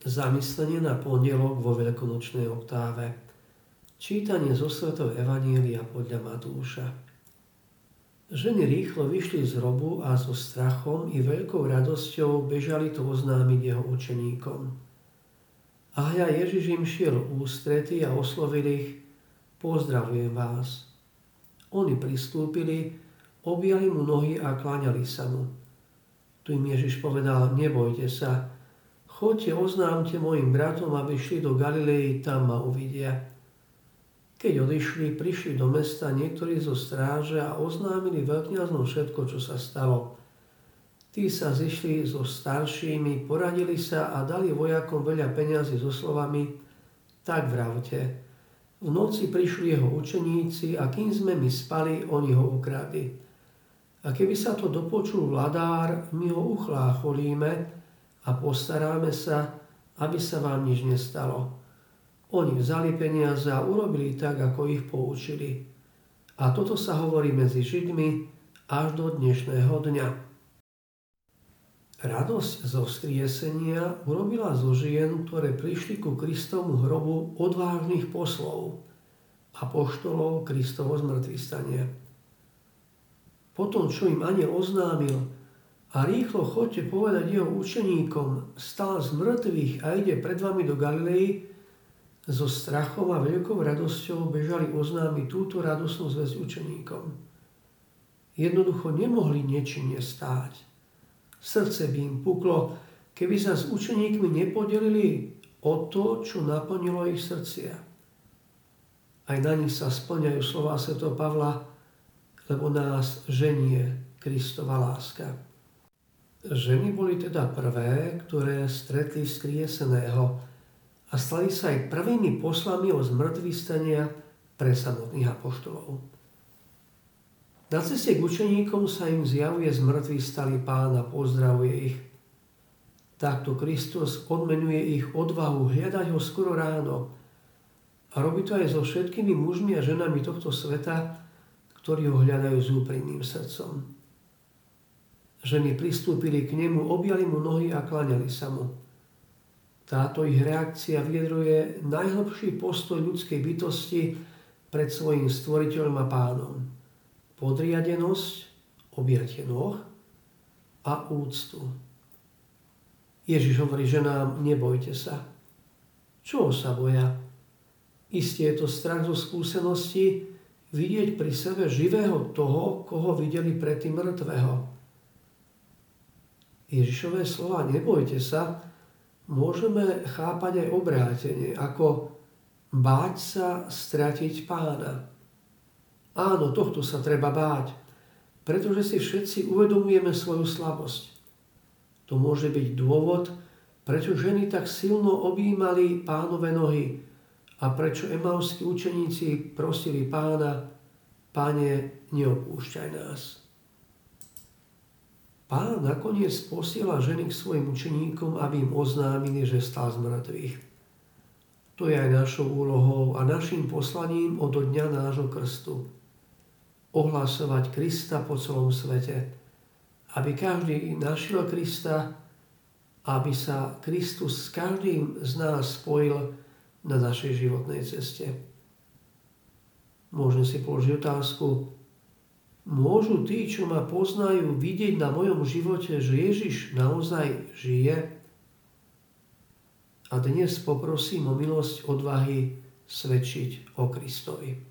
Zamyslenie na pondelok vo veľkonočnej oktáve. Čítanie zo svetov Evanília podľa Matúša. Ženy rýchlo vyšli z hrobu a so strachom i veľkou radosťou bežali to oznámiť jeho učeníkom. A hľa Ježiš im šiel ústrety a oslovil ich, pozdravujem vás. Oni pristúpili, objali mu nohy a kláňali sa mu. Tu im Ježiš povedal, nebojte sa, Choďte, oznámte mojim bratom, aby šli do Galilei, tam ma uvidia. Keď odišli, prišli do mesta niektorí zo stráže a oznámili veľkňaznom všetko, čo sa stalo. Tí sa zišli so staršími, poradili sa a dali vojakom veľa peňazí so slovami tak vravte. V noci prišli jeho učeníci a kým sme my spali, oni ho ukradli. A keby sa to dopočul vladár, my ho uchlácholíme, a postaráme sa, aby sa vám nič nestalo. Oni vzali peniaze a urobili tak, ako ich poučili. A toto sa hovorí medzi Židmi až do dnešného dňa. Radosť zo skriesenia urobila zo žien, ktoré prišli ku Kristovmu hrobu odvážnych poslov, a poštolov Kristovo zmrtvistanie. Potom, čo im aniel oznámil, a rýchlo chodte povedať jeho učeníkom, stál z mŕtvych a ide pred vami do Galilei, so strachom a veľkou radosťou bežali oznámiť túto radosnú zväzť učeníkom. Jednoducho nemohli niečím nestáť. Srdce by im puklo, keby sa s učeníkmi nepodelili o to, čo naplnilo ich srdcia. Aj na nich sa splňajú slova Sv. Pavla, lebo nás ženie Kristova láska. Ženy boli teda prvé, ktoré stretli skrieseného a stali sa aj prvými poslami o zmrtvý stania pre samotných apoštolov. Na ceste k učeníkom sa im zjavuje zmrtvý stali pán a pozdravuje ich. Takto Kristus odmenuje ich odvahu hľadať ho skoro ráno a robí to aj so všetkými mužmi a ženami tohto sveta, ktorí ho hľadajú s úprimným srdcom. Ženy pristúpili k nemu, objali mu nohy a kláňali sa mu. Táto ich reakcia vyjadruje najhlbší postoj ľudskej bytosti pred svojim stvoriteľom a pánom. Podriadenosť, objatie noh a úctu. Ježiš hovorí ženám, nebojte sa. Čo sa boja? Isté je to strach zo skúsenosti vidieť pri sebe živého toho, koho videli predtým mŕtvého Ježišové slova nebojte sa, môžeme chápať aj obrátenie, ako báť sa stratiť pána. Áno, tohto sa treba báť, pretože si všetci uvedomujeme svoju slabosť. To môže byť dôvod, prečo ženy tak silno objímali pánové nohy a prečo emauskí učeníci prosili pána, Pane, neopúšťaj nás. Pán nakoniec posiela ženy k svojim učeníkom, aby im oznámili, že stal z mŕtvych. To je aj našou úlohou a našim poslaním od dňa nášho krstu. Ohlasovať Krista po celom svete, aby každý našiel Krista, aby sa Kristus s každým z nás spojil na našej životnej ceste. Môžem si položiť otázku, môžu tí, čo ma poznajú, vidieť na mojom živote, že Ježiš naozaj žije? A dnes poprosím o milosť odvahy svedčiť o Kristovi.